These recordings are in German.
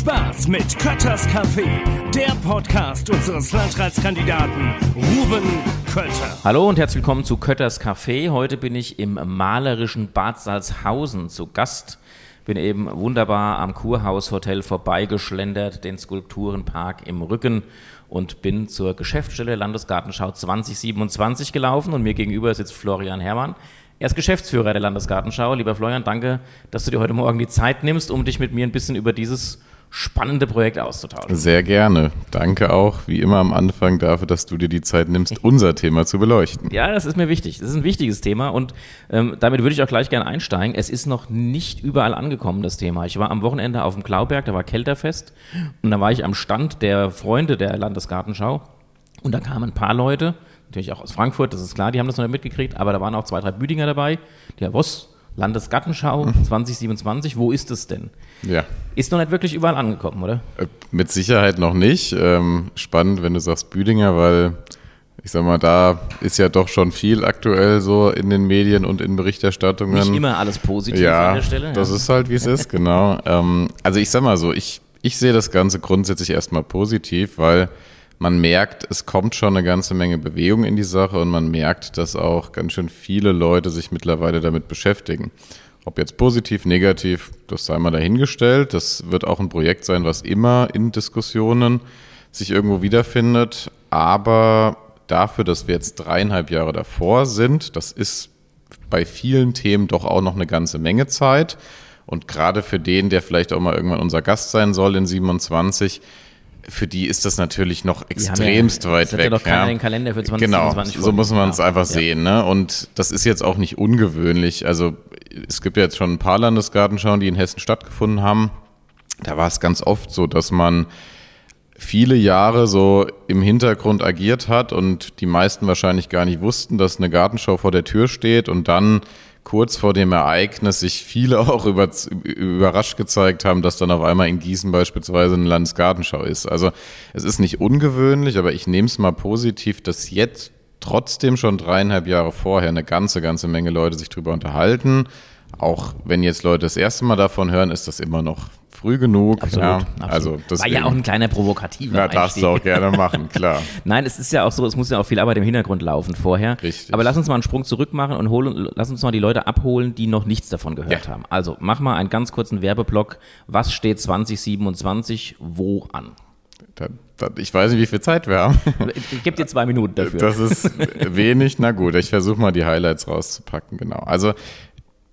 Spaß mit Kötters Café, der Podcast unseres Landratskandidaten Ruben Kötter. Hallo und herzlich willkommen zu Kötters Café. Heute bin ich im malerischen Bad Salzhausen zu Gast. Bin eben wunderbar am Kurhaus Hotel vorbeigeschlendert, den Skulpturenpark im Rücken und bin zur Geschäftsstelle Landesgartenschau 2027 gelaufen und mir gegenüber sitzt Florian Herrmann. Er ist Geschäftsführer der Landesgartenschau. Lieber Florian, danke, dass du dir heute Morgen die Zeit nimmst, um dich mit mir ein bisschen über dieses spannende Projekt auszutauschen. Sehr gerne. Danke auch, wie immer am Anfang, dafür, dass du dir die Zeit nimmst, unser Thema zu beleuchten. Ja, das ist mir wichtig. Das ist ein wichtiges Thema und ähm, damit würde ich auch gleich gerne einsteigen. Es ist noch nicht überall angekommen, das Thema. Ich war am Wochenende auf dem Klauberg, da war Kälterfest und da war ich am Stand der Freunde der Landesgartenschau und da kamen ein paar Leute, natürlich auch aus Frankfurt, das ist klar, die haben das noch nicht mitgekriegt, aber da waren auch zwei, drei Büdinger dabei. Der Voss, Landesgartenschau 2027, wo ist es denn? Ja. Ist noch nicht wirklich überall angekommen, oder? Äh, Mit Sicherheit noch nicht. Ähm, spannend, wenn du sagst Büdinger, weil ich sag mal, da ist ja doch schon viel aktuell so in den Medien und in Berichterstattungen. Nicht immer alles positiv ja, an der Stelle. Das ist halt, wie es ist, genau. Ähm, also ich sag mal so, ich, ich sehe das Ganze grundsätzlich erstmal positiv, weil man merkt, es kommt schon eine ganze Menge Bewegung in die Sache und man merkt, dass auch ganz schön viele Leute sich mittlerweile damit beschäftigen. Ob jetzt positiv, negativ, das sei mal dahingestellt. Das wird auch ein Projekt sein, was immer in Diskussionen sich irgendwo wiederfindet. Aber dafür, dass wir jetzt dreieinhalb Jahre davor sind, das ist bei vielen Themen doch auch noch eine ganze Menge Zeit. Und gerade für den, der vielleicht auch mal irgendwann unser Gast sein soll in 27, für die ist das natürlich noch extremst ja, weit weg. Ja doch keiner ja. den Kalender für 2027 Genau, so muss man es ja. einfach sehen. Ne? Und das ist jetzt auch nicht ungewöhnlich. Also es gibt ja jetzt schon ein paar Landesgartenschauen, die in Hessen stattgefunden haben. Da war es ganz oft so, dass man viele Jahre so im Hintergrund agiert hat und die meisten wahrscheinlich gar nicht wussten, dass eine Gartenschau vor der Tür steht und dann kurz vor dem Ereignis sich viele auch über, überrascht gezeigt haben, dass dann auf einmal in Gießen beispielsweise eine Landesgartenschau ist. Also es ist nicht ungewöhnlich, aber ich nehme es mal positiv, dass jetzt trotzdem schon dreieinhalb Jahre vorher eine ganze, ganze Menge Leute sich darüber unterhalten. Auch wenn jetzt Leute das erste Mal davon hören, ist das immer noch früh genug. Absolut, ja, absolut. Also deswegen, War ja auch ein kleiner provokativer Ja, darfst du auch gerne machen, klar. Nein, es ist ja auch so, es muss ja auch viel Arbeit im Hintergrund laufen vorher. Richtig. Aber lass uns mal einen Sprung zurück machen und holen, lass uns mal die Leute abholen, die noch nichts davon gehört Ja. haben. Also mach mal einen ganz kurzen Werbeblock. Was steht 2027 wo an? Da, da, ich weiß nicht, wie viel Zeit wir haben. Ich gebe dir zwei Minuten dafür. Das ist wenig. Na gut, ich versuche mal die Highlights rauszupacken, genau. Also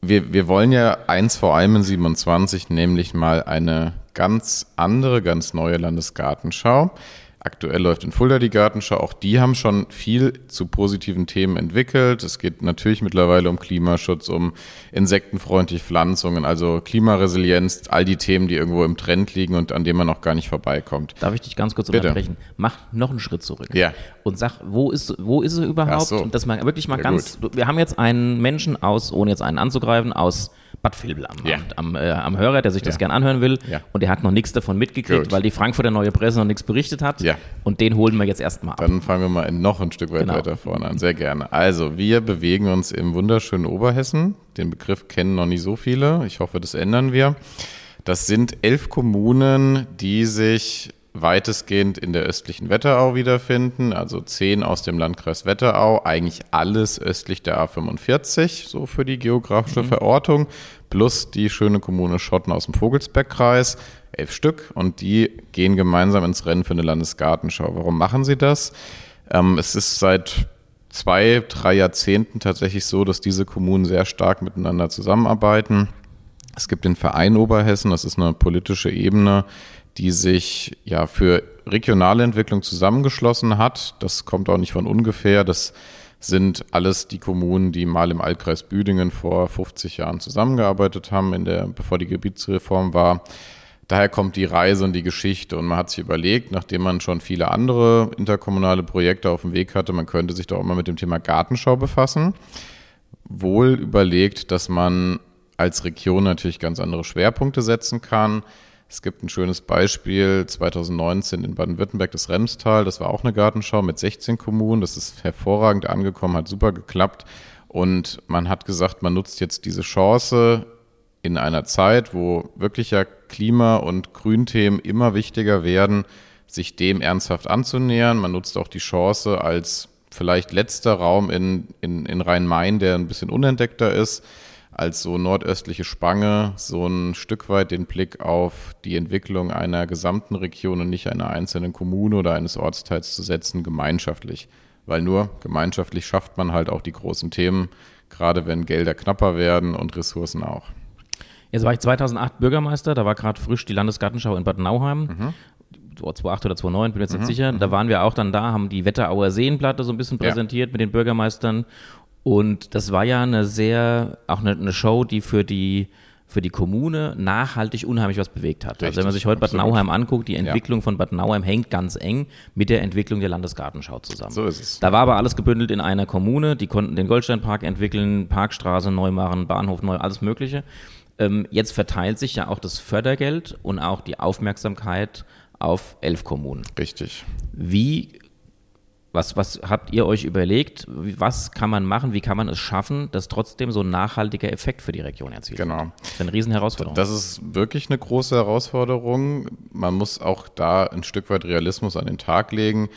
wir, wir wollen ja eins vor allem in 27, nämlich mal eine ganz andere, ganz neue Landesgartenschau. Aktuell läuft in Fulda die Gartenschau. Auch die haben schon viel zu positiven Themen entwickelt. Es geht natürlich mittlerweile um Klimaschutz, um insektenfreundliche Pflanzungen, also Klimaresilienz, all die Themen, die irgendwo im Trend liegen und an denen man noch gar nicht vorbeikommt. Darf ich dich ganz kurz Bitte. unterbrechen? Mach noch einen Schritt zurück. Ja. Und sag, wo ist, wo ist er überhaupt? So. Und das mal wirklich mal Ja, ganz, wir haben jetzt einen Menschen aus, ohne jetzt einen anzugreifen, aus Bad Vilbel am, Ja. am, äh, am Hörer, der sich das Ja. gern anhören will. Ja. Und der hat noch nichts davon mitgekriegt, Gut. weil die Frankfurter Neue Presse noch nichts berichtet hat. Und den holen wir jetzt erstmal ab. Dann fangen wir mal noch ein Stück weit Genau. weiter vorne an. Sehr gerne. Also, wir bewegen uns im wunderschönen Oberhessen. Den Begriff kennen noch nicht so viele. Ich hoffe, das ändern wir. Das sind elf Kommunen, die sich weitestgehend in der östlichen Wetterau wiederfinden, also zehn aus dem Landkreis Wetterau, eigentlich alles östlich der A45, so für die geografische Verortung, plus die schöne Kommune Schotten aus dem Vogelsbergkreis, elf Stück, und die gehen gemeinsam ins Rennen für eine Landesgartenschau. Warum machen sie das? Ähm, es ist seit zwei, drei Jahrzehnten tatsächlich so, dass diese Kommunen sehr stark miteinander zusammenarbeiten. Es gibt den Verein Oberhessen, das ist eine politische Ebene, die sich ja für regionale Entwicklung zusammengeschlossen hat. Das kommt auch nicht von ungefähr. Das sind alles die Kommunen, die mal im Altkreis Büdingen vor 50 Jahren zusammengearbeitet haben, in der, bevor die Gebietsreform war. Daher kommt die Reise und die Geschichte. Und man hat sich überlegt, nachdem man schon viele andere interkommunale Projekte auf dem Weg hatte, man könnte sich doch mal mit dem Thema Gartenschau befassen. Wohl überlegt, dass man als Region natürlich ganz andere Schwerpunkte setzen kann. Es gibt ein schönes Beispiel 2019 in Baden-Württemberg, das Remstal. Das war auch eine Gartenschau mit 16 Kommunen. Das ist hervorragend angekommen, hat super geklappt. Und man hat gesagt, man nutzt jetzt diese Chance in einer Zeit, wo wirklich ja Klima- und Grünthemen immer wichtiger werden, sich dem ernsthaft anzunähern. Man nutzt auch die Chance als vielleicht letzter Raum in, in, in Rhein-Main, der ein bisschen unentdeckter ist, als so nordöstliche Spange so ein Stück weit den Blick auf die Entwicklung einer gesamten Region und nicht einer einzelnen Kommune oder eines Ortsteils zu setzen, gemeinschaftlich. Weil nur gemeinschaftlich schafft man halt auch die großen Themen, gerade wenn Gelder knapper werden und Ressourcen auch. Jetzt war ich 2008 Bürgermeister, da war gerade frisch die Landesgartenschau in Bad Nauheim. Mhm. 2008 oder 2009, bin jetzt nicht mhm. sicher. Da mhm. waren wir auch dann da, haben die Wetterauer Seenplatte so ein bisschen präsentiert ja. mit den Bürgermeistern. Und das war ja eine sehr, auch eine, eine Show, die für die, für die Kommune nachhaltig unheimlich was bewegt hat. Richtig, also wenn man sich heute Bad Nauheim anguckt, die Entwicklung ja. von Bad Nauheim hängt ganz eng mit der Entwicklung der Landesgartenschau zusammen. So ist es. Da war aber alles gebündelt in einer Kommune, die konnten den Goldsteinpark entwickeln, Parkstraße neu machen, Bahnhof neu, alles Mögliche. Ähm, jetzt verteilt sich ja auch das Fördergeld und auch die Aufmerksamkeit auf elf Kommunen. Richtig. Wie, was, was habt ihr euch überlegt? Was kann man machen? Wie kann man es schaffen, dass trotzdem so ein nachhaltiger Effekt für die Region erzielt genau. wird? Das ist eine Riesenherausforderung. Das ist wirklich eine große Herausforderung. Man muss auch da ein Stück weit Realismus an den Tag legen.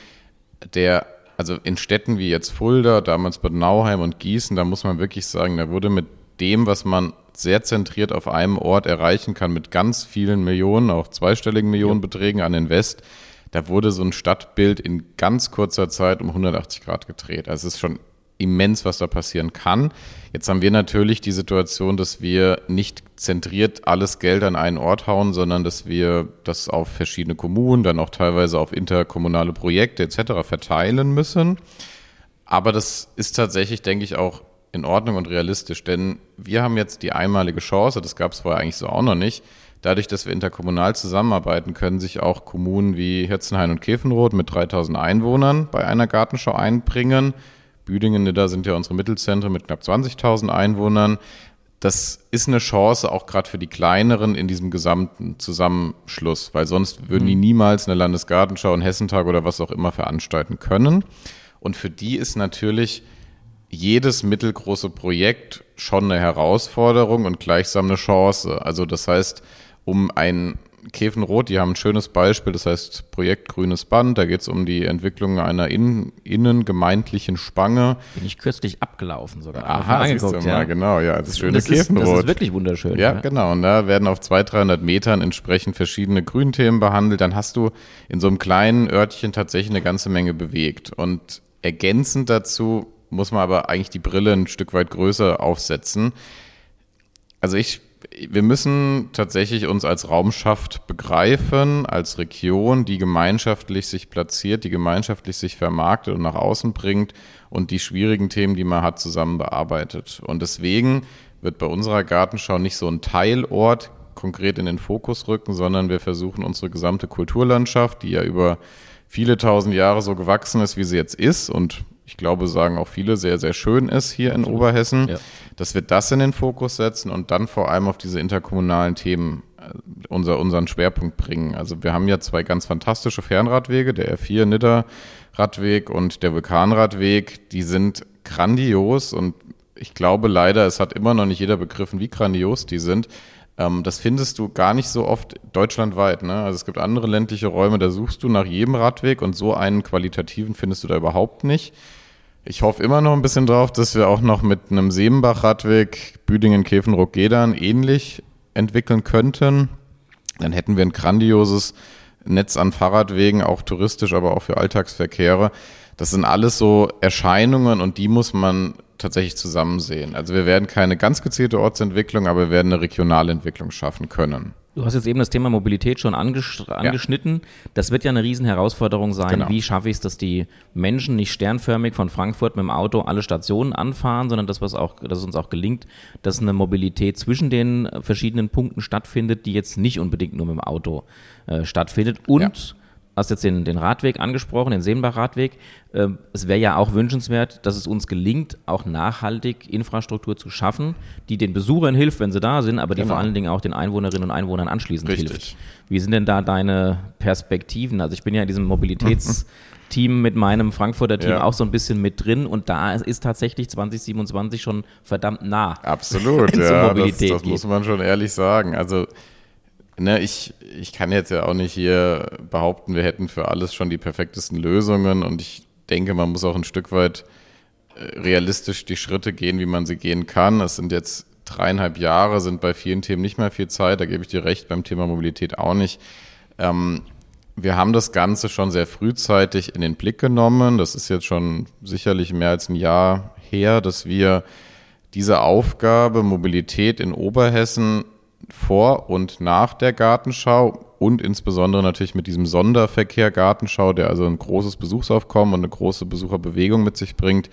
Der also in Städten wie jetzt Fulda, damals Bad Nauheim und Gießen, da muss man wirklich sagen, da wurde mit dem, was man sehr zentriert auf einem Ort erreichen kann, mit ganz vielen Millionen, auch zweistelligen Millionenbeträgen an Invest, da wurde so ein Stadtbild in ganz kurzer Zeit um 180 Grad gedreht. Also es ist schon immens, was da passieren kann. Jetzt haben wir natürlich die Situation, dass wir nicht zentriert alles Geld an einen Ort hauen, sondern dass wir das auf verschiedene Kommunen, dann auch teilweise auf interkommunale Projekte etc. verteilen müssen. Aber das ist tatsächlich, denke ich, auch in Ordnung und realistisch, denn wir haben jetzt die einmalige Chance, das gab es vorher eigentlich so auch noch nicht, dadurch, dass wir interkommunal zusammenarbeiten, können sich auch Kommunen wie Hirzenhain und Käfenroth mit 3000 Einwohnern bei einer Gartenschau einbringen. Büdingen, Nidda sind ja unsere Mittelzentren mit knapp 20.000 Einwohnern. Das ist eine Chance auch gerade für die kleineren in diesem gesamten Zusammenschluss, weil sonst würden die mhm. niemals eine Landesgartenschau, einen Hessentag oder was auch immer veranstalten können. Und für die ist natürlich jedes mittelgroße Projekt schon eine Herausforderung und gleichsam eine Chance. Also das heißt, um ein Käfenrot, die haben ein schönes Beispiel, das heißt Projekt Grünes Band, da geht es um die Entwicklung einer innen, innengemeindlichen Spange. Bin ich kürzlich abgelaufen sogar. Aha, siehst du mal, ja. genau, ja, das schöne das Käfenrot. Ist, das ist wirklich wunderschön. Ja, ja, genau, und da werden auf 200, 300 Metern entsprechend verschiedene Grünthemen behandelt, dann hast du in so einem kleinen Örtchen tatsächlich eine ganze Menge bewegt und ergänzend dazu muss man aber eigentlich die Brille ein Stück weit größer aufsetzen. Also ich, wir müssen tatsächlich uns als Raumschaft begreifen, als Region, die gemeinschaftlich sich platziert, die gemeinschaftlich sich vermarktet und nach außen bringt und die schwierigen Themen, die man hat, zusammen bearbeitet. Und deswegen wird bei unserer Gartenschau nicht so ein Teilort konkret in den Fokus rücken, sondern wir versuchen unsere gesamte Kulturlandschaft, die ja über viele tausend Jahre so gewachsen ist, wie sie jetzt ist und ich glaube, sagen auch viele, sehr, sehr schön ist hier in Oberhessen, ja. dass wir das in den Fokus setzen und dann vor allem auf diese interkommunalen Themen äh, unser, unseren Schwerpunkt bringen. Also wir haben ja zwei ganz fantastische Fernradwege, der R4 Nidder Radweg und der Vulkanradweg, die sind grandios und ich glaube leider, es hat immer noch nicht jeder begriffen, wie grandios die sind. Ähm, das findest du gar nicht so oft deutschlandweit. Ne? Also es gibt andere ländliche Räume, da suchst du nach jedem Radweg und so einen qualitativen findest du da überhaupt nicht. Ich hoffe immer noch ein bisschen drauf, dass wir auch noch mit einem Seemenbach-Radweg Büdingen, Käfenruck, Gedern ähnlich entwickeln könnten. Dann hätten wir ein grandioses Netz an Fahrradwegen, auch touristisch, aber auch für Alltagsverkehre. Das sind alles so Erscheinungen und die muss man tatsächlich zusammen sehen. Also wir werden keine ganz gezielte Ortsentwicklung, aber wir werden eine regionale Entwicklung schaffen können. Du hast jetzt eben das Thema Mobilität schon angesch angeschnitten. Ja. Das wird ja eine Riesenherausforderung sein. Genau. Wie schaffe ich es, dass die Menschen nicht sternförmig von Frankfurt mit dem Auto alle Stationen anfahren, sondern dass, was auch, dass es uns auch gelingt, dass eine Mobilität zwischen den verschiedenen Punkten stattfindet, die jetzt nicht unbedingt nur mit dem Auto äh, stattfindet. Und ja hast jetzt den, den Radweg angesprochen, den Seenbach-Radweg. Ähm, es wäre ja auch wünschenswert, dass es uns gelingt, auch nachhaltig Infrastruktur zu schaffen, die den Besuchern hilft, wenn sie da sind, aber die genau. vor allen Dingen auch den Einwohnerinnen und Einwohnern anschließend Richtig. hilft. Wie sind denn da deine Perspektiven? Also ich bin ja in diesem Mobilitäts- Team mit meinem Frankfurter Team ja. auch so ein bisschen mit drin und da ist tatsächlich 2027 schon verdammt nah. Absolut, ja, das, das muss man schon ehrlich sagen. Also ne, ich, ich kann jetzt ja auch nicht hier behaupten, wir hätten für alles schon die perfektesten Lösungen und ich denke, man muss auch ein Stück weit äh, realistisch die Schritte gehen, wie man sie gehen kann. Es sind jetzt dreieinhalb Jahre, sind bei vielen Themen nicht mehr viel Zeit, da gebe ich dir recht, beim Thema Mobilität auch nicht. Ähm, wir haben das Ganze schon sehr frühzeitig in den Blick genommen. Das ist jetzt schon sicherlich mehr als ein Jahr her, dass wir diese Aufgabe Mobilität in Oberhessen vor und nach der Gartenschau und insbesondere natürlich mit diesem Sonderverkehr Gartenschau, der also ein großes Besuchsaufkommen und eine große Besucherbewegung mit sich bringt,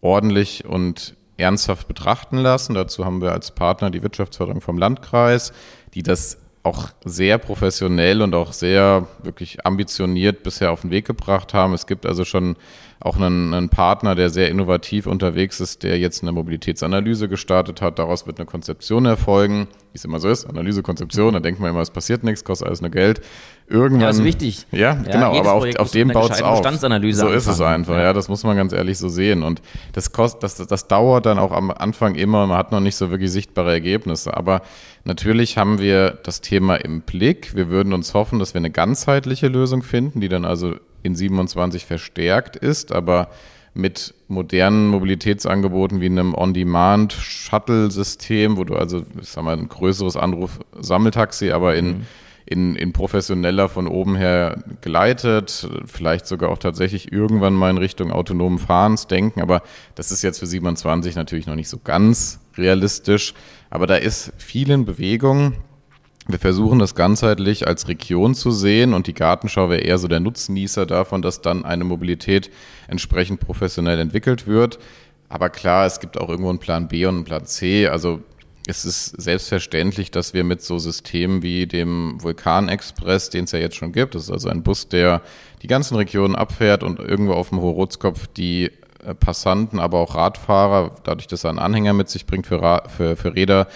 ordentlich und ernsthaft betrachten lassen. Dazu haben wir als Partner die Wirtschaftsförderung vom Landkreis, die das auch sehr professionell und auch sehr wirklich ambitioniert bisher auf den Weg gebracht haben. Es gibt also schon auch einen, einen, Partner, der sehr innovativ unterwegs ist, der jetzt eine Mobilitätsanalyse gestartet hat. Daraus wird eine Konzeption erfolgen, wie es immer so ist, Analyse, Konzeption, da denkt man immer, es passiert nichts, kostet alles nur Geld. Irgendwann. Ja, ist wichtig. Ja, ja genau, aber auf, auf dem baut es auf. So anfangen. ist es einfach, ja. ja. das muss man ganz ehrlich so sehen. Und das kostet, das, das dauert dann auch am Anfang immer, man hat noch nicht so wirklich sichtbare Ergebnisse. Aber natürlich haben wir das Thema im Blick. Wir würden uns hoffen, dass wir eine ganzheitliche Lösung finden, die dann also in 27 verstärkt ist, aber mit modernen Mobilitätsangeboten wie einem On-Demand-Shuttle-System, wo du also, ich sag mal, ein größeres Anruf-Sammeltaxi, aber in, mhm. in, in professioneller von oben her geleitet, vielleicht sogar auch tatsächlich irgendwann mal in Richtung autonomen Fahrens denken, aber das ist jetzt für 27 natürlich noch nicht so ganz realistisch, aber da ist vielen Bewegung wir versuchen das ganzheitlich als Region zu sehen und die Gartenschau wäre eher so der Nutznießer davon, dass dann eine Mobilität entsprechend professionell entwickelt wird. Aber klar, es gibt auch irgendwo einen Plan B und einen Plan C. Also es ist selbstverständlich, dass wir mit so Systemen wie dem Vulkanexpress, den es ja jetzt schon gibt, das ist also ein Bus, der die ganzen Regionen abfährt und irgendwo auf dem Hochrotzkopf die Passanten, aber auch Radfahrer, dadurch, dass er einen Anhänger mit sich bringt für, für, für Räder,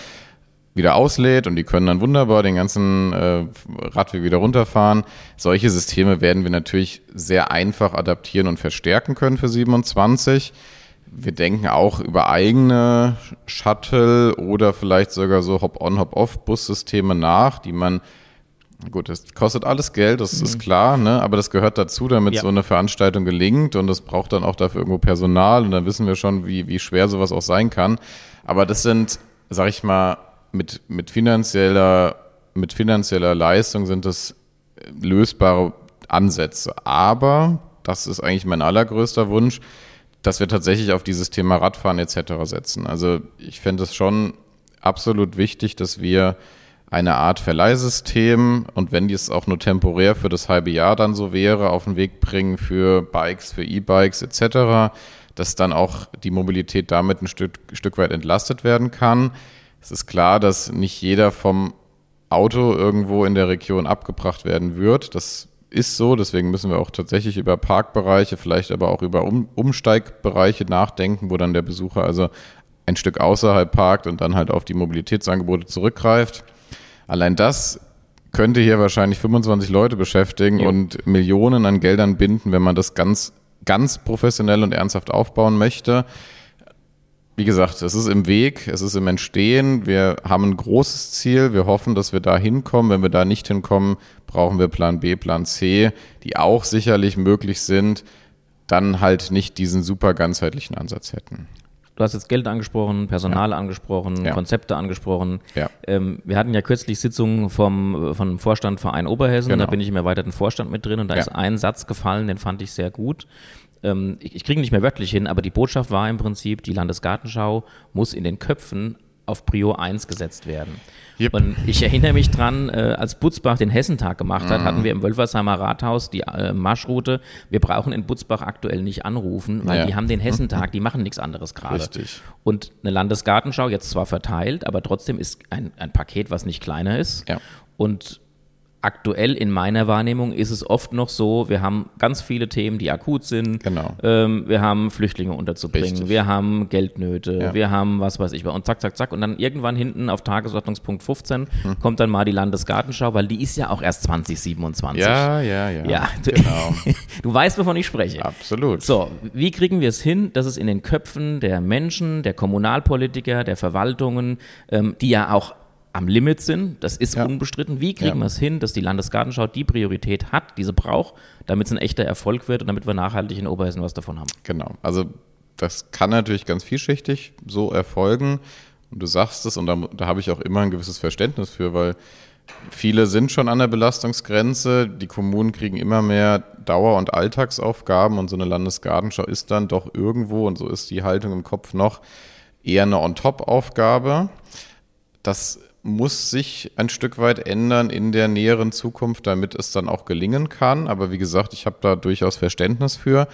wieder auslädt und die können dann wunderbar den ganzen äh, Radweg wieder runterfahren. Solche Systeme werden wir natürlich sehr einfach adaptieren und verstärken können für 27. Wir denken auch über eigene Shuttle oder vielleicht sogar so Hop-on, Hop-off-Bussysteme nach, die man Gut, das kostet alles Geld, das mhm. ist klar, ne? aber das gehört dazu, damit ja. so eine Veranstaltung gelingt und das braucht dann auch dafür irgendwo Personal und dann wissen wir schon, wie, wie schwer sowas auch sein kann. Aber das sind, sag ich mal, mit, mit, finanzieller, mit finanzieller Leistung sind das lösbare Ansätze. Aber, das ist eigentlich mein allergrößter Wunsch, dass wir tatsächlich auf dieses Thema Radfahren etc. setzen. Also ich fände es schon absolut wichtig, dass wir eine Art Verleihsystem und wenn dies auch nur temporär für das halbe Jahr dann so wäre, auf den Weg bringen für Bikes, für E-Bikes etc., dass dann auch die Mobilität damit ein Stück, Stück weit entlastet werden kann. Es ist klar, dass nicht jeder vom Auto irgendwo in der Region abgebracht werden wird. Das ist so, deswegen müssen wir auch tatsächlich über Parkbereiche, vielleicht aber auch über um Umsteigbereiche nachdenken, wo dann der Besucher also ein Stück außerhalb parkt und dann halt auf die Mobilitätsangebote zurückgreift. Allein das könnte hier wahrscheinlich 25 Leute beschäftigen ja. und Millionen an Geldern binden, wenn man das ganz, ganz professionell und ernsthaft aufbauen möchte wie gesagt, es ist im Weg, es ist im Entstehen. Wir haben ein großes Ziel. Wir hoffen, dass wir da hinkommen. Wenn wir da nicht hinkommen, brauchen wir Plan B, Plan C, die auch sicherlich möglich sind, dann halt nicht diesen super ganzheitlichen Ansatz hätten. Du hast jetzt Geld angesprochen, Personal ja. angesprochen, ja. Konzepte angesprochen. Ja. Ähm, wir hatten ja kürzlich Sitzungen vom, vom Vorstand Verein Oberhessen. Genau. Da bin ich im erweiterten Vorstand mit drin und da ist ein Satz gefallen, den fand ich sehr gut ähm, ich, ich kriege nicht mehr wörtlich hin, aber die Botschaft war im Prinzip, die Landesgartenschau muss in den Köpfen auf Prio 1 gesetzt werden. Yep. Und ich erinnere mich dran, äh, als Butzbach den Hessentag gemacht hat, mhm. hatten wir im Wölfersheimer Rathaus die äh, Marschroute. Wir brauchen in Butzbach aktuell nicht anrufen, weil ja. die haben den Hessentag, die machen nichts anderes gerade. Richtig. Und eine Landesgartenschau jetzt zwar verteilt, aber trotzdem ist ein, ein Paket, was nicht kleiner ist. Ja. Und aktuell in meiner Wahrnehmung ist es oft noch so, wir haben ganz viele Themen, die akut sind. Genau. Ähm, wir haben Flüchtlinge unterzubringen, Richtig. wir haben Geldnöte, ja. wir haben was weiß ich. Und zack, zack, zack. Und dann irgendwann hinten auf Tagesordnungspunkt 15 hm. kommt dann mal die Landesgartenschau, weil die ist ja auch erst 2027. Ja, ja, ja. ja du, genau. du weißt, wovon ich spreche. Absolut. So, wie kriegen wir es hin, dass es in den Köpfen der Menschen, der Kommunalpolitiker, der Verwaltungen, ähm, die ja auch am Limit sind. Das ist Ja. unbestritten. Wie kriegen Ja. wir es hin, dass die Landesgartenschau die Priorität hat, diese braucht, damit es ein echter Erfolg wird und damit wir nachhaltig in Oberhessen was davon haben? Genau. Also das kann natürlich ganz vielschichtig so erfolgen. Und du sagst es, und da, da habe ich auch immer ein gewisses Verständnis für, weil viele sind schon an der Belastungsgrenze. Die Kommunen kriegen immer mehr Dauer- und Alltagsaufgaben und so eine Landesgartenschau ist dann doch irgendwo, und so ist die Haltung im Kopf noch, eher eine On-Top-Aufgabe. Das muss sich ein Stück weit ändern in der näheren Zukunft, damit es dann auch gelingen kann. Aber wie gesagt, ich habe da durchaus Verständnis für.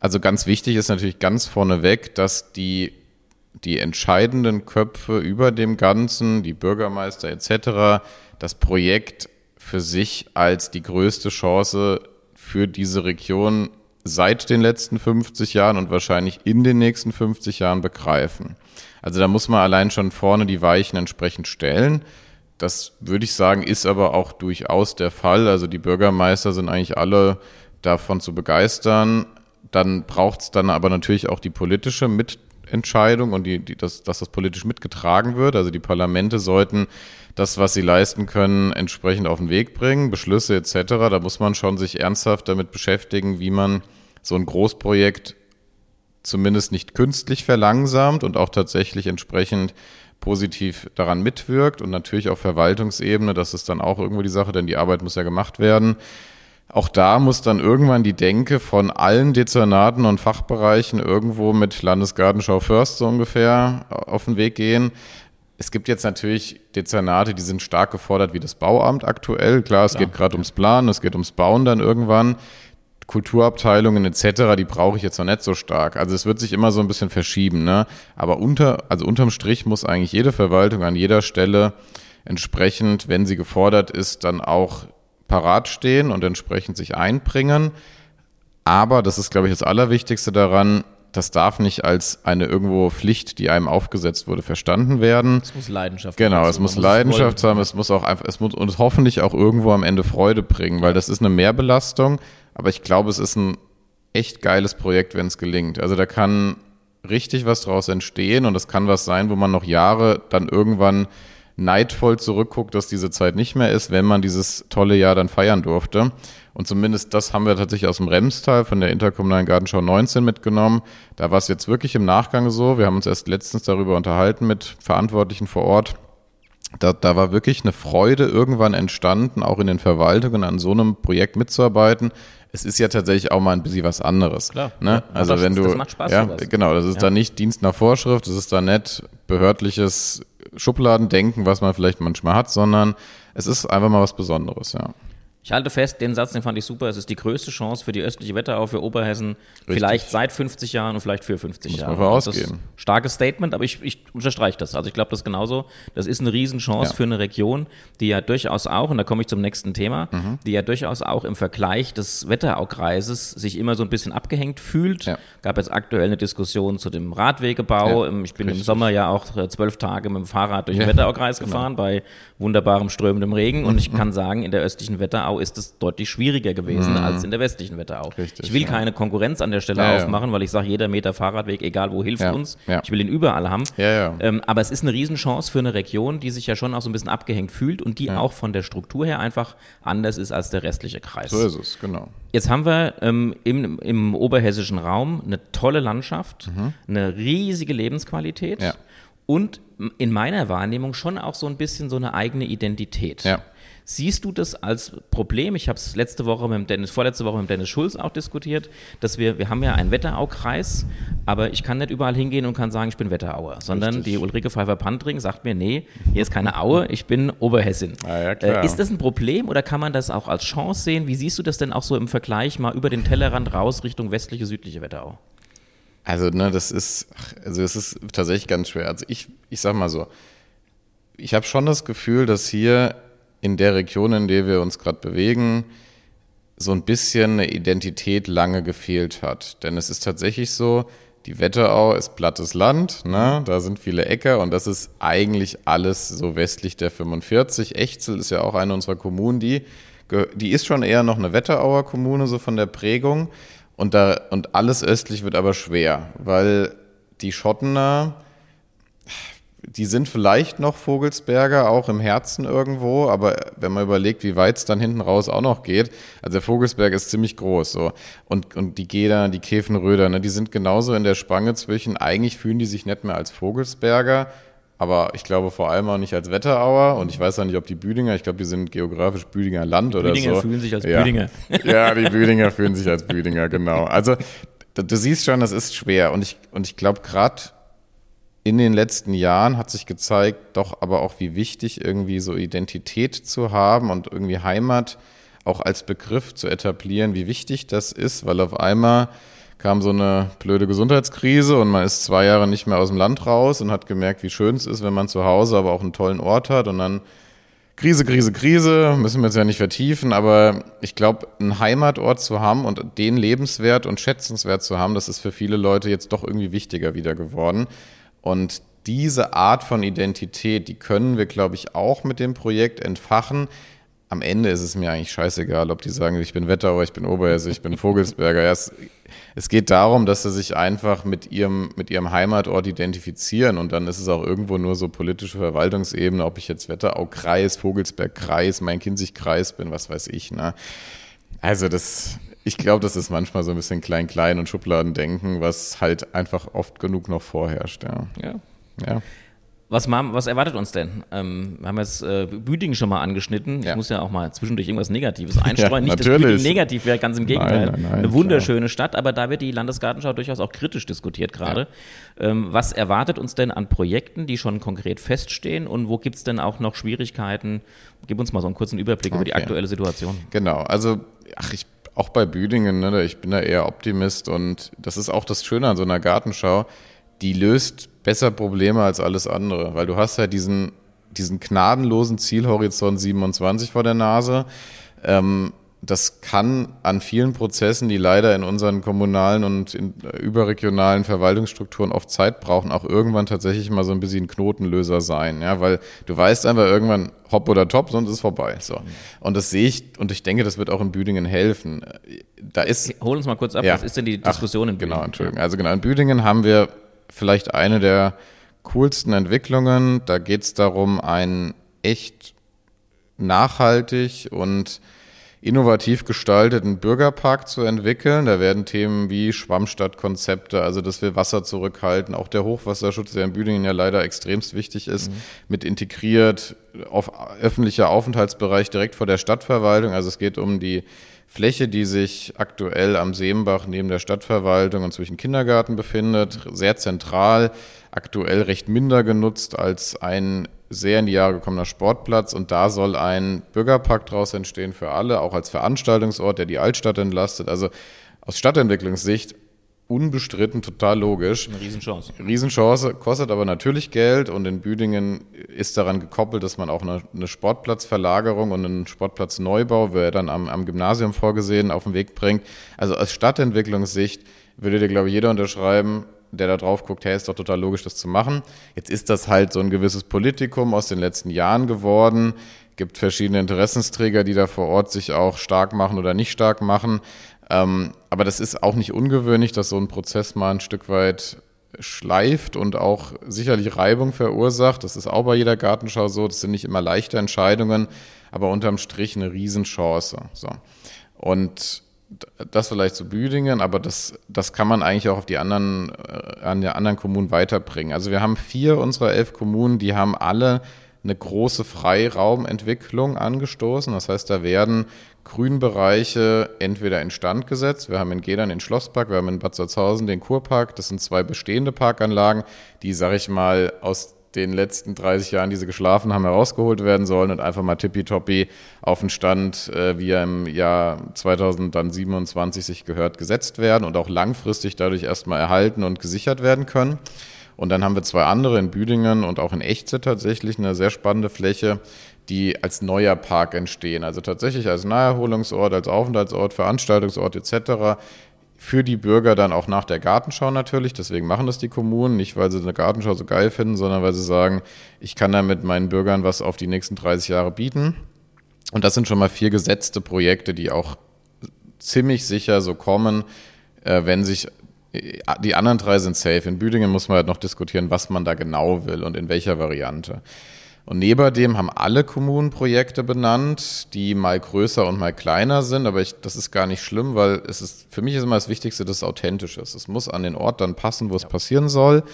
Also ganz wichtig ist natürlich ganz vorneweg, dass die, die entscheidenden Köpfe über dem Ganzen, die Bürgermeister etc., das Projekt für sich als die größte Chance für diese Region seit den letzten 50 Jahren und wahrscheinlich in den nächsten 50 Jahren begreifen. Also da muss man allein schon vorne die Weichen entsprechend stellen. Das würde ich sagen, ist aber auch durchaus der Fall. Also die Bürgermeister sind eigentlich alle davon zu begeistern. Dann braucht es dann aber natürlich auch die politische Mitentscheidung und die, die, dass, dass das politisch mitgetragen wird. Also die Parlamente sollten das, was sie leisten können, entsprechend auf den Weg bringen, Beschlüsse etc. Da muss man schon sich ernsthaft damit beschäftigen, wie man so ein Großprojekt zumindest nicht künstlich verlangsamt und auch tatsächlich entsprechend positiv daran mitwirkt und natürlich auf Verwaltungsebene, das ist dann auch irgendwo die Sache, denn die Arbeit muss ja gemacht werden. Auch da muss dann irgendwann die Denke von allen Dezernaten und Fachbereichen irgendwo mit Landesgartenschau First so ungefähr auf den Weg gehen. Es gibt jetzt natürlich Dezernate, die sind stark gefordert wie das Bauamt aktuell. Klar, es geht gerade ums Planen, es geht ums Bauen dann irgendwann. Kulturabteilungen etc., die brauche ich jetzt noch nicht so stark. Also es wird sich immer so ein bisschen verschieben, ne? Aber unter, also unterm Strich muss eigentlich jede Verwaltung an jeder Stelle entsprechend, wenn sie gefordert ist, dann auch parat stehen und entsprechend sich einbringen. Aber das ist, glaube ich, das Allerwichtigste daran, das darf nicht als eine irgendwo Pflicht, die einem aufgesetzt wurde, verstanden werden. Es muss Leidenschaft Genau, dazu, es muss Leidenschaft haben, es muss auch einfach, es muss uns hoffentlich auch irgendwo am Ende Freude bringen, weil das ist eine Mehrbelastung, aber ich glaube, es ist ein echt geiles Projekt, wenn es gelingt. Also da kann richtig was draus entstehen und das kann was sein, wo man noch Jahre dann irgendwann neidvoll zurückguckt, dass diese Zeit nicht mehr ist, wenn man dieses tolle Jahr dann feiern durfte. Und zumindest das haben wir tatsächlich aus dem Remstal von der interkommunalen Gartenschau 19 mitgenommen. Da war es jetzt wirklich im Nachgang so. Wir haben uns erst letztens darüber unterhalten mit Verantwortlichen vor Ort. Da, da war wirklich eine Freude irgendwann entstanden, auch in den Verwaltungen an so einem Projekt mitzuarbeiten. Es ist ja tatsächlich auch mal ein bisschen was anderes. Klar. Ne? Ja, Also wenn du, das macht Spaß, ja, genau, das ist Ja. dann nicht Dienst nach Vorschrift, das ist dann nicht behördliches Schubladendenken, was man vielleicht manchmal hat, sondern es ist einfach mal was Besonderes, ja. Ich halte fest, den Satz, den fand ich super. Es ist die größte Chance für die östliche Wetterau, für Oberhessen, vielleicht seit 50 Jahren und vielleicht für 50 Muss Jahre. man vorausgehen. Das ist ein starkes Statement, aber ich, ich unterstreiche das. Also ich glaube das genauso. Das ist eine Riesenchance Ja. für eine Region, die ja durchaus auch, und da komme ich zum nächsten Thema, Mhm. die ja durchaus auch im Vergleich des Wetteraukreises sich immer so ein bisschen abgehängt fühlt. Ja. Gab jetzt aktuell eine Diskussion zu dem Radwegebau. Ja, Ähm, ich bin im richtig. Sommer ja auch äh, zwölf Tage mit dem Fahrrad durch den Wetteraukreis genau. gefahren bei wunderbarem strömendem Regen und ich kann sagen, in der östlichen Wetterau ist es deutlich schwieriger gewesen als in der westlichen Wetterau. Mhm. Richtig, ich will ja. keine Konkurrenz an der Stelle Ja, aufmachen, weil ich sage, jeder Meter Fahrradweg, egal wo, hilft uns. Ich will ihn überall haben. Ähm, aber es ist eine Riesenchance für eine Region, die sich ja schon auch so ein bisschen abgehängt fühlt und die auch von der Struktur her einfach anders ist als der restliche Kreis. So ist es, genau. Jetzt haben wir ähm, im, im oberhessischen Raum eine tolle Landschaft, eine riesige Lebensqualität Mhm. Und in meiner Wahrnehmung schon auch so ein bisschen so eine eigene Identität. Ja. Siehst du das als Problem? Ich habe es letzte Woche mit Dennis, vorletzte Woche mit Dennis Schulz auch diskutiert, dass wir, wir haben ja einen Wetteraukreis, aber ich kann nicht überall hingehen und kann sagen, ich bin Wetterauer, sondern Richtig. die Ulrike Pfeiffer-Pantring sagt mir, nee, hier ist keine Aue, ich bin Oberhessin. Ja. Äh, ist das ein Problem oder kann man das auch als Chance sehen? Wie siehst du das denn auch so im Vergleich mal über den Tellerrand raus Richtung westliche, südliche Wetterau? Also, ne, das ist, also es ist tatsächlich ganz schwer. Also ich, ich sag mal so, ich habe schon das Gefühl, dass hier in der Region, in der wir uns gerade bewegen, so ein bisschen eine Identität lange gefehlt hat. Denn es ist tatsächlich so, die Wetterau ist plattes Land, ne? da sind viele Äcker und das ist eigentlich alles so westlich der 45. Echzel ist ja auch eine unserer Kommunen, die, die ist schon eher noch eine Wetterauer Kommune, so von der Prägung. Und, da, und alles östlich wird aber schwer, weil die Schottener, die sind vielleicht noch Vogelsberger, auch im Herzen irgendwo, aber wenn man überlegt, wie weit es dann hinten raus auch noch geht, also der Vogelsberg ist ziemlich groß so. Und, und die Geder, die Käfenröder, ne, die sind genauso in der Spange zwischen, eigentlich fühlen die sich nicht mehr als Vogelsberger, aber ich glaube vor allem auch nicht als Wetterauer und ich weiß auch nicht, ob die Büdinger, ich glaube, die sind geografisch Büdinger Land oder Büdinger so. fühlen sich als ja. Büdinger. Ja, die Büdinger fühlen sich als Büdinger, genau. Also du, du siehst schon, das ist schwer und ich, und ich glaube gerade in den letzten Jahren hat sich gezeigt, doch aber auch wie wichtig irgendwie so Identität zu haben und irgendwie Heimat auch als Begriff zu etablieren, wie wichtig das ist, weil auf einmal kam so eine blöde Gesundheitskrise und man ist zwei Jahre nicht mehr aus dem Land raus und hat gemerkt, wie schön es ist, wenn man zu Hause aber auch einen tollen Ort hat und dann Krise, Krise, Krise, müssen wir jetzt ja nicht vertiefen, aber ich glaube, einen Heimatort zu haben und den lebenswert und schätzenswert zu haben, das ist für viele Leute jetzt doch irgendwie wichtiger wieder geworden. Und diese Art von Identität, die können wir, glaube ich, auch mit dem Projekt entfachen. Am Ende ist es mir eigentlich scheißegal, ob die sagen, ich bin Wetterauer, ich bin Oberhesse, ich bin Vogelsberger. Ja, es, es, geht darum, dass sie sich einfach mit ihrem, mit ihrem Heimatort identifizieren und dann ist es auch irgendwo nur so politische Verwaltungsebene, ob ich jetzt Wetterau-Kreis, Vogelsberg-Kreis, Main-Kinzig-Kreis bin, was weiß ich. Ne? Also das, ich glaube, das ist manchmal so ein bisschen klein-klein und Schubladendenken, was halt einfach oft genug noch vorherrscht. Ja. Ja. ja. Was, was, erwartet uns denn? Ähm, wir haben jetzt äh, Büdingen schon mal angeschnitten. Ja. Ich muss ja auch mal zwischendurch irgendwas Negatives einstreuen. Ja, Nicht, natürlich. dass Büdingen negativ wäre, ganz im Gegenteil. Nein, nein, nein, Eine wunderschöne klar. Stadt, aber da wird die Landesgartenschau durchaus auch kritisch diskutiert gerade. Ja. Ähm, was erwartet uns denn an Projekten, die schon konkret feststehen und wo gibt es denn auch noch Schwierigkeiten? Gib uns mal so einen kurzen Überblick okay. über die aktuelle Situation. Genau, also ach, ich auch bei Büdingen, ne, ich bin da eher Optimist und das ist auch das Schöne an so einer Gartenschau, die löst besser Probleme als alles andere, weil du hast ja diesen, diesen gnadenlosen Zielhorizont 27 vor der Nase. Ähm, das kann an vielen Prozessen, die leider in unseren kommunalen und überregionalen Verwaltungsstrukturen oft Zeit brauchen, auch irgendwann tatsächlich mal so ein bisschen Knotenlöser sein, ja, weil du weißt einfach irgendwann hopp oder top, sonst ist es vorbei, so. Und das sehe ich und ich denke, das wird auch in Büdingen helfen. Da ist. Hol uns mal kurz ab, ja, was ist denn die Diskussion ach, in Büdingen? Genau, Entschuldigung. Also genau, in Büdingen haben wir vielleicht eine der coolsten Entwicklungen. Da geht es darum, ein echt nachhaltig und innovativ gestalteten Bürgerpark zu entwickeln. Da werden Themen wie Schwammstadtkonzepte, also dass wir Wasser zurückhalten, auch der Hochwasserschutz, der in Büdingen ja leider extremst wichtig ist, mhm. mit integriert auf öffentlicher Aufenthaltsbereich direkt vor der Stadtverwaltung. Also es geht um die Fläche, die sich aktuell am Seembach neben der Stadtverwaltung und zwischen Kindergarten befindet, sehr zentral, aktuell recht minder genutzt als ein sehr in die Jahre gekommener Sportplatz und da soll ein Bürgerpark draus entstehen für alle, auch als Veranstaltungsort, der die Altstadt entlastet. Also aus Stadtentwicklungssicht unbestritten total logisch. Eine Riesenchance. Riesenchance, kostet aber natürlich Geld und in Büdingen ist daran gekoppelt, dass man auch eine, eine Sportplatzverlagerung und einen Sportplatzneubau, wer dann am, am Gymnasium vorgesehen, auf den Weg bringt. Also aus Stadtentwicklungssicht würde dir, glaube ich, jeder unterschreiben, der da drauf guckt, hey, ist doch total logisch, das zu machen. Jetzt ist das halt so ein gewisses Politikum aus den letzten Jahren geworden. Gibt verschiedene Interessensträger, die da vor Ort sich auch stark machen oder nicht stark machen. Ähm, aber das ist auch nicht ungewöhnlich, dass so ein Prozess mal ein Stück weit schleift und auch sicherlich Reibung verursacht. Das ist auch bei jeder Gartenschau so. Das sind nicht immer leichte Entscheidungen, aber unterm Strich eine Riesenchance. So. Und das vielleicht zu Büdingen, aber das, das kann man eigentlich auch auf die anderen, äh, an die anderen Kommunen weiterbringen. Also wir haben vier unserer elf Kommunen, die haben alle eine große Freiraumentwicklung angestoßen. Das heißt, da werden Grünbereiche entweder instand gesetzt. Wir haben in Gedern den Schlosspark, wir haben in Bad Salzhausen den Kurpark. Das sind zwei bestehende Parkanlagen, die, sag ich mal, aus den letzten 30 Jahren, die sie geschlafen haben, herausgeholt werden sollen und einfach mal tippitoppi auf den Stand, äh, wie er im Jahr 2027 sich gehört, gesetzt werden und auch langfristig dadurch erstmal erhalten und gesichert werden können. Und dann haben wir zwei andere in Büdingen und auch in Echze tatsächlich eine sehr spannende Fläche, die als neuer Park entstehen. Also tatsächlich als Naherholungsort, als Aufenthaltsort, Veranstaltungsort etc für die Bürger dann auch nach der Gartenschau natürlich. Deswegen machen das die Kommunen, nicht weil sie eine Gartenschau so geil finden, sondern weil sie sagen, ich kann damit meinen Bürgern was auf die nächsten 30 Jahre bieten. Und das sind schon mal vier gesetzte Projekte, die auch ziemlich sicher so kommen, äh, wenn sich die anderen drei sind safe. In Büdingen muss man halt noch diskutieren, was man da genau will und in welcher Variante. Und neben dem haben alle Kommunen Projekte benannt, die mal größer und mal kleiner sind, aber ich, das ist gar nicht schlimm, weil es ist, für mich ist immer das Wichtigste, dass es authentisch ist. Es muss an den Ort dann passen, wo es ja. passieren soll.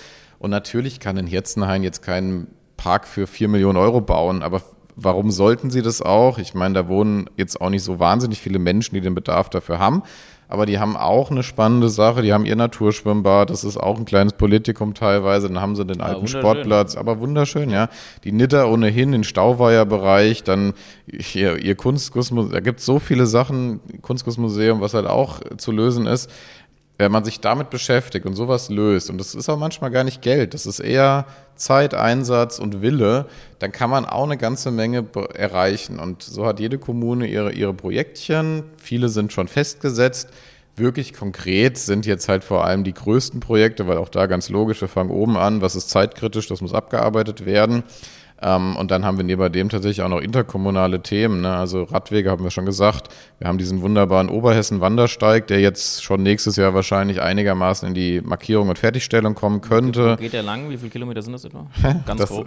Und natürlich kann in Jetzenhain jetzt keinen Park für vier Millionen Euro bauen, aber warum sollten sie das auch? Ich meine, da wohnen jetzt auch nicht so wahnsinnig viele Menschen, die den Bedarf dafür haben aber die haben auch eine spannende Sache. Die haben ihr Naturschwimmbad, das ist auch ein kleines Politikum teilweise. Dann haben sie den alten Sportplatz, aber wunderschön, ja. Die Nitter ohnehin, den Stauweiherbereich, dann ihr, ihr Kunstgussmuseum, da gibt es so viele Sachen, Kunstgussmuseum, was halt auch zu lösen ist wenn man sich damit beschäftigt und sowas löst, und das ist auch manchmal gar nicht Geld, das ist eher Zeit, Einsatz und Wille, dann kann man auch eine ganze Menge erreichen. Und so hat jede Kommune ihre, ihre Projektchen, viele sind schon festgesetzt. Wirklich konkret sind jetzt halt vor allem die größten Projekte, weil auch da ganz logisch, wir fangen oben an, was ist zeitkritisch, das muss abgearbeitet werden. Ähm, und dann haben wir neben dem tatsächlich auch noch interkommunale Themen. Ne? Also Radwege haben wir schon gesagt. Wir haben diesen wunderbaren Oberhessen-Wandersteig, der jetzt schon nächstes Jahr wahrscheinlich einigermaßen in die Markierung und Fertigstellung kommen könnte. Geht der lang? Wie viele Kilometer sind das etwa? Ganz das, grob.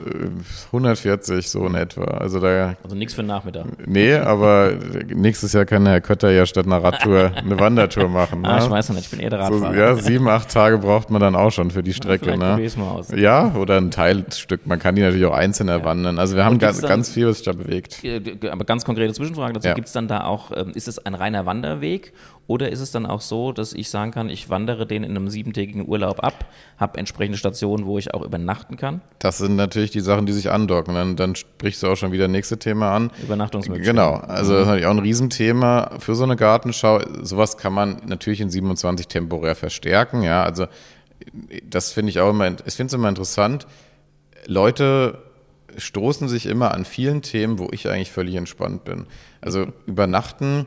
140 so in etwa. Also, da, also nichts für den Nachmittag. Nee, aber nächstes Jahr kann Herr Kötter ja statt einer Radtour eine Wandertour machen. Ah, ne? Ah, ich weiß noch nicht, ich bin eher der Radfahrer. So, ja, sieben, acht Tage braucht man dann auch schon für die Strecke. Ja, ne? mal aus. ja oder ein Teilstück. Man kann die natürlich auch einzeln erweitern wandern. Also wir haben ganz, dann, ganz viel, was sich da bewegt. Aber ganz konkrete Zwischenfrage dazu, ja. gibt es dann da auch, ähm, ist es ein reiner Wanderweg oder ist es dann auch so, dass ich sagen kann, ich wandere den in einem siebentägigen Urlaub ab, habe entsprechende Stationen, wo ich auch übernachten kann? Das sind natürlich die Sachen, die sich andocken. Dann, dann sprichst du auch schon wieder das nächste Thema an. Übernachtungsmöglichkeiten. Genau, also das ist natürlich auch ein Riesenthema für so eine Gartenschau. Sowas kann man natürlich in 27 temporär verstärken. Ja, also das finde ich auch immer, ich finde es immer interessant. Leute stoßen sich immer an vielen Themen, wo ich eigentlich völlig entspannt bin. Also übernachten,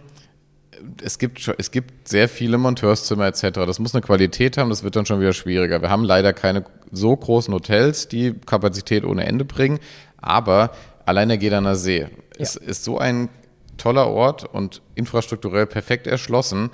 es gibt, es gibt sehr viele Monteurszimmer etc. Das muss eine Qualität haben, das wird dann schon wieder schwieriger. Wir haben leider keine so großen Hotels, die Kapazität ohne Ende bringen, aber allein der Gedaner See ja. ist, ist so ein toller Ort und infrastrukturell perfekt erschlossen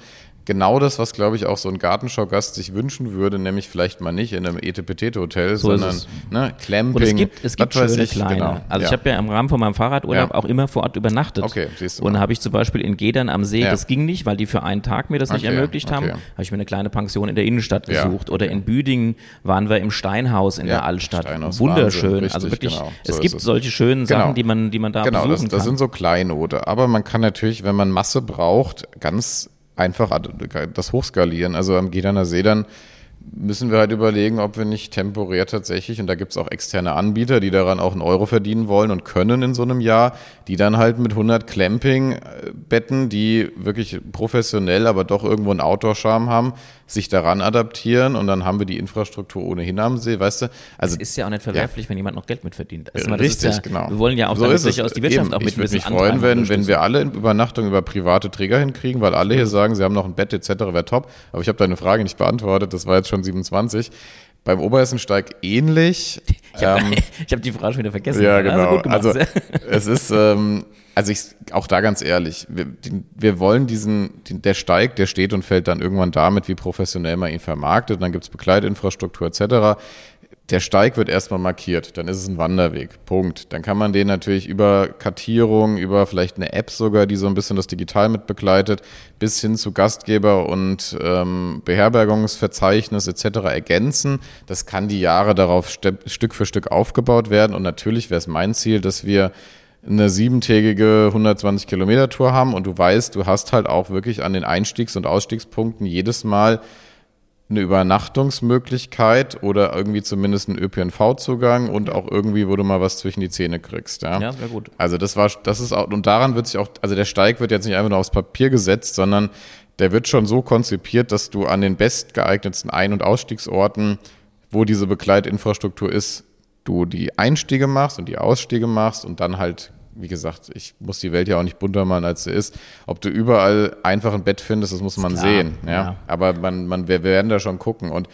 genau das, was, glaube ich, auch so ein Gartenschaugast sich wünschen würde, nämlich vielleicht mal nicht in einem Etepetete-Hotel, so sondern ne, Clamping. Und es gibt, es gibt schöne ich, kleine. Genau. Also ja. ich habe ja im Rahmen von meinem Fahrradurlaub ja. auch immer vor Ort übernachtet. Okay, siehst du Und habe ich zum Beispiel in Gedern am See, ja. das ging nicht, weil die für einen Tag mir das nicht okay, ermöglicht haben, habe ich mir eine kleine Pension in der Innenstadt gesucht. Oder in Büdingen waren wir im Steinhaus in der Altstadt. Steinhaus Wunderschön. Richtig, also wirklich, genau. so es gibt es. solche schönen Sachen, genau. die man, die man da genau, besuchen das, kann. Das sind so Kleinote. Aber man kann natürlich, wenn man Masse braucht, ganz einfach das hochskalieren. Also am Gedaner See dann müssen wir halt überlegen, ob wir nicht temporär tatsächlich, und da gibt es auch externe Anbieter, die daran auch einen Euro verdienen wollen und können in so einem Jahr, die dann halt mit 100 Clamping-Betten, die wirklich professionell, aber doch irgendwo einen Outdoor-Charme haben, sich daran adaptieren und dann haben wir die Infrastruktur ohnehin am See, weißt du? Also es ist ja auch nicht verwerflich, ja. wenn jemand noch Geld mitverdient. Also, Richtig, ja, genau. Wir wollen ja auch so damit durchaus die Wirtschaft Eben. auch mit Ich würde mich freuen, wenn, wenn wir alle Übernachtung über private Träger hinkriegen, weil alle hier sagen, sie haben noch ein Bett etc., wäre top. Aber ich habe deine Frage nicht beantwortet, das war jetzt schon 27. Beim Oberhessensteig ähnlich. Ich habe ähm, hab die Frage schon wieder vergessen. Ja, genau. Also, also es ist, ähm, also ich, auch da ganz ehrlich, wir, wir wollen diesen, der Steig, der steht und fällt dann irgendwann damit, wie professionell man ihn vermarktet. Dann gibt es Begleitinfrastruktur etc der Steig wird erstmal markiert, dann ist es ein Wanderweg. Punkt. Dann kann man den natürlich über Kartierung, über vielleicht eine App sogar, die so ein bisschen das Digital mit begleitet, bis hin zu Gastgeber und ähm, Beherbergungsverzeichnis etc. ergänzen. Das kann die Jahre darauf Stück für Stück aufgebaut werden. Und natürlich wäre es mein Ziel, dass wir eine siebentägige 120 Kilometer Tour haben und du weißt, du hast halt auch wirklich an den Einstiegs- und Ausstiegspunkten jedes Mal eine Übernachtungsmöglichkeit oder irgendwie zumindest einen ÖPNV-Zugang und auch irgendwie, wo du mal was zwischen die Zähne kriegst. Ja, ja sehr gut. Also das war, das ist auch, und daran wird sich auch, also der Steig wird jetzt nicht einfach nur aufs Papier gesetzt, sondern der wird schon so konzipiert, dass du an den bestgeeignetsten Ein- und Ausstiegsorten, wo diese Begleitinfrastruktur ist, du die Einstiege machst und die Ausstiege machst und dann halt wie gesagt, ich muss die Welt ja auch nicht bunter malen, als sie ist. Ob du überall einfach ein Bett findest, das muss man Klar, sehen. Ja? ja? Aber man, man, wir, werden da schon gucken. Und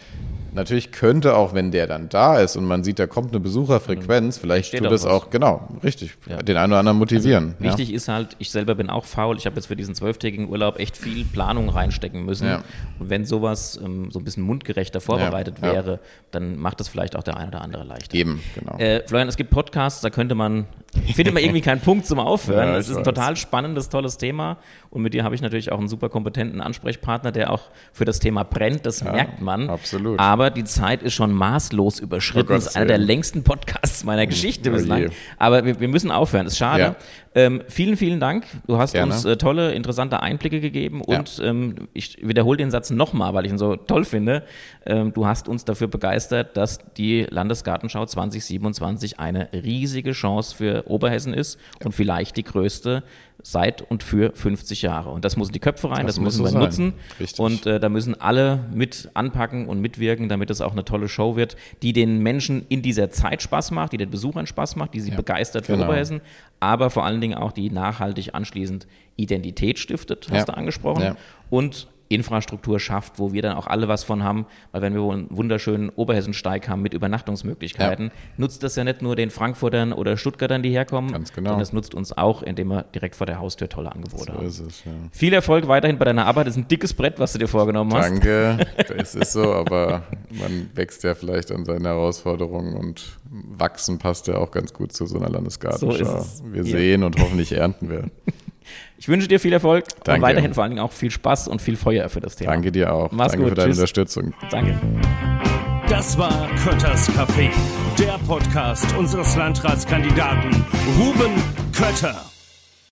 Natürlich könnte auch, wenn der dann da ist und man sieht, da kommt eine Besucherfrequenz, vielleicht Steht tut das was. auch, genau, richtig, Ja. den einen oder anderen motivieren. ja. Wichtig ist halt, ich selber bin auch faul. Ich habe jetzt für diesen zwölftägigen Urlaub echt viel Planung reinstecken müssen. Ja. Und wenn sowas ähm, so ein bisschen mundgerechter vorbereitet wäre, dann macht das vielleicht auch der ein oder andere leichter. Eben, genau. Äh, Florian, es gibt Podcasts, da könnte man, findet man irgendwie keinen Punkt zum Aufhören. Ja, Es ich ist ein total spannendes, tolles Thema. Und mit dir habe ich natürlich auch einen super kompetenten Ansprechpartner, der auch für das Thema brennt. Das merkt man. absolut. Aber die Zeit ist schon maßlos überschritten. Um Das ist einer der längsten Podcasts meiner Geschichte Oh je. bislang. Aber wir, wir müssen aufhören. Ist schade. Ja. Ähm, vielen, vielen Dank. Du hast Gerne. uns äh, tolle, interessante Einblicke gegeben Ja. und ähm, ich wiederhole den Satz nochmal, weil ich ihn so toll finde. Ähm, du hast uns dafür begeistert, dass die Landesgartenschau 2027 eine riesige Chance für Oberhessen ist und vielleicht die größte seit und für 50 Jahre. Und das müssen die Köpfe rein, das, Das muss müssen wir sein. nutzen. Richtig. Und äh, da müssen alle mit anpacken und mitwirken, damit es auch eine tolle Show wird, die den Menschen in dieser Zeit Spaß macht, die den Besuchern Spaß macht, die sie begeistert für genau. Oberhessen, aber vor allen Dingen auch die nachhaltig anschließend Identität stiftet, hast Ja. du angesprochen, Ja. und Infrastruktur schafft, wo wir dann auch alle was von haben, weil wenn wir einen wunderschönen Oberhessensteig haben mit Übernachtungsmöglichkeiten, nutzt das ja nicht nur den Frankfurtern oder Stuttgartern, die herkommen, Ganz genau. sondern es nutzt uns auch, indem wir direkt vor der Haustür tolle Angebote so haben. ist es, ja. Viel Erfolg weiterhin bei deiner Arbeit. Das ist ein dickes Brett, was du dir vorgenommen hast. Danke, es ist so, aber man wächst ja vielleicht an seine Herausforderungen und wachsen passt ja auch ganz gut zu so einer Landesgartenschau. So. Wir Ja. sehen und hoffentlich ernten wir. Ich wünsche dir viel Erfolg und Danke. weiterhin vor allen Dingen auch viel Spaß und viel Feuer für das Thema. Danke dir auch. Mach's Danke gut, für deine tschüss. Unterstützung. Danke. Das war Kötters Café, der Podcast unseres Landratskandidaten Ruben Kötter.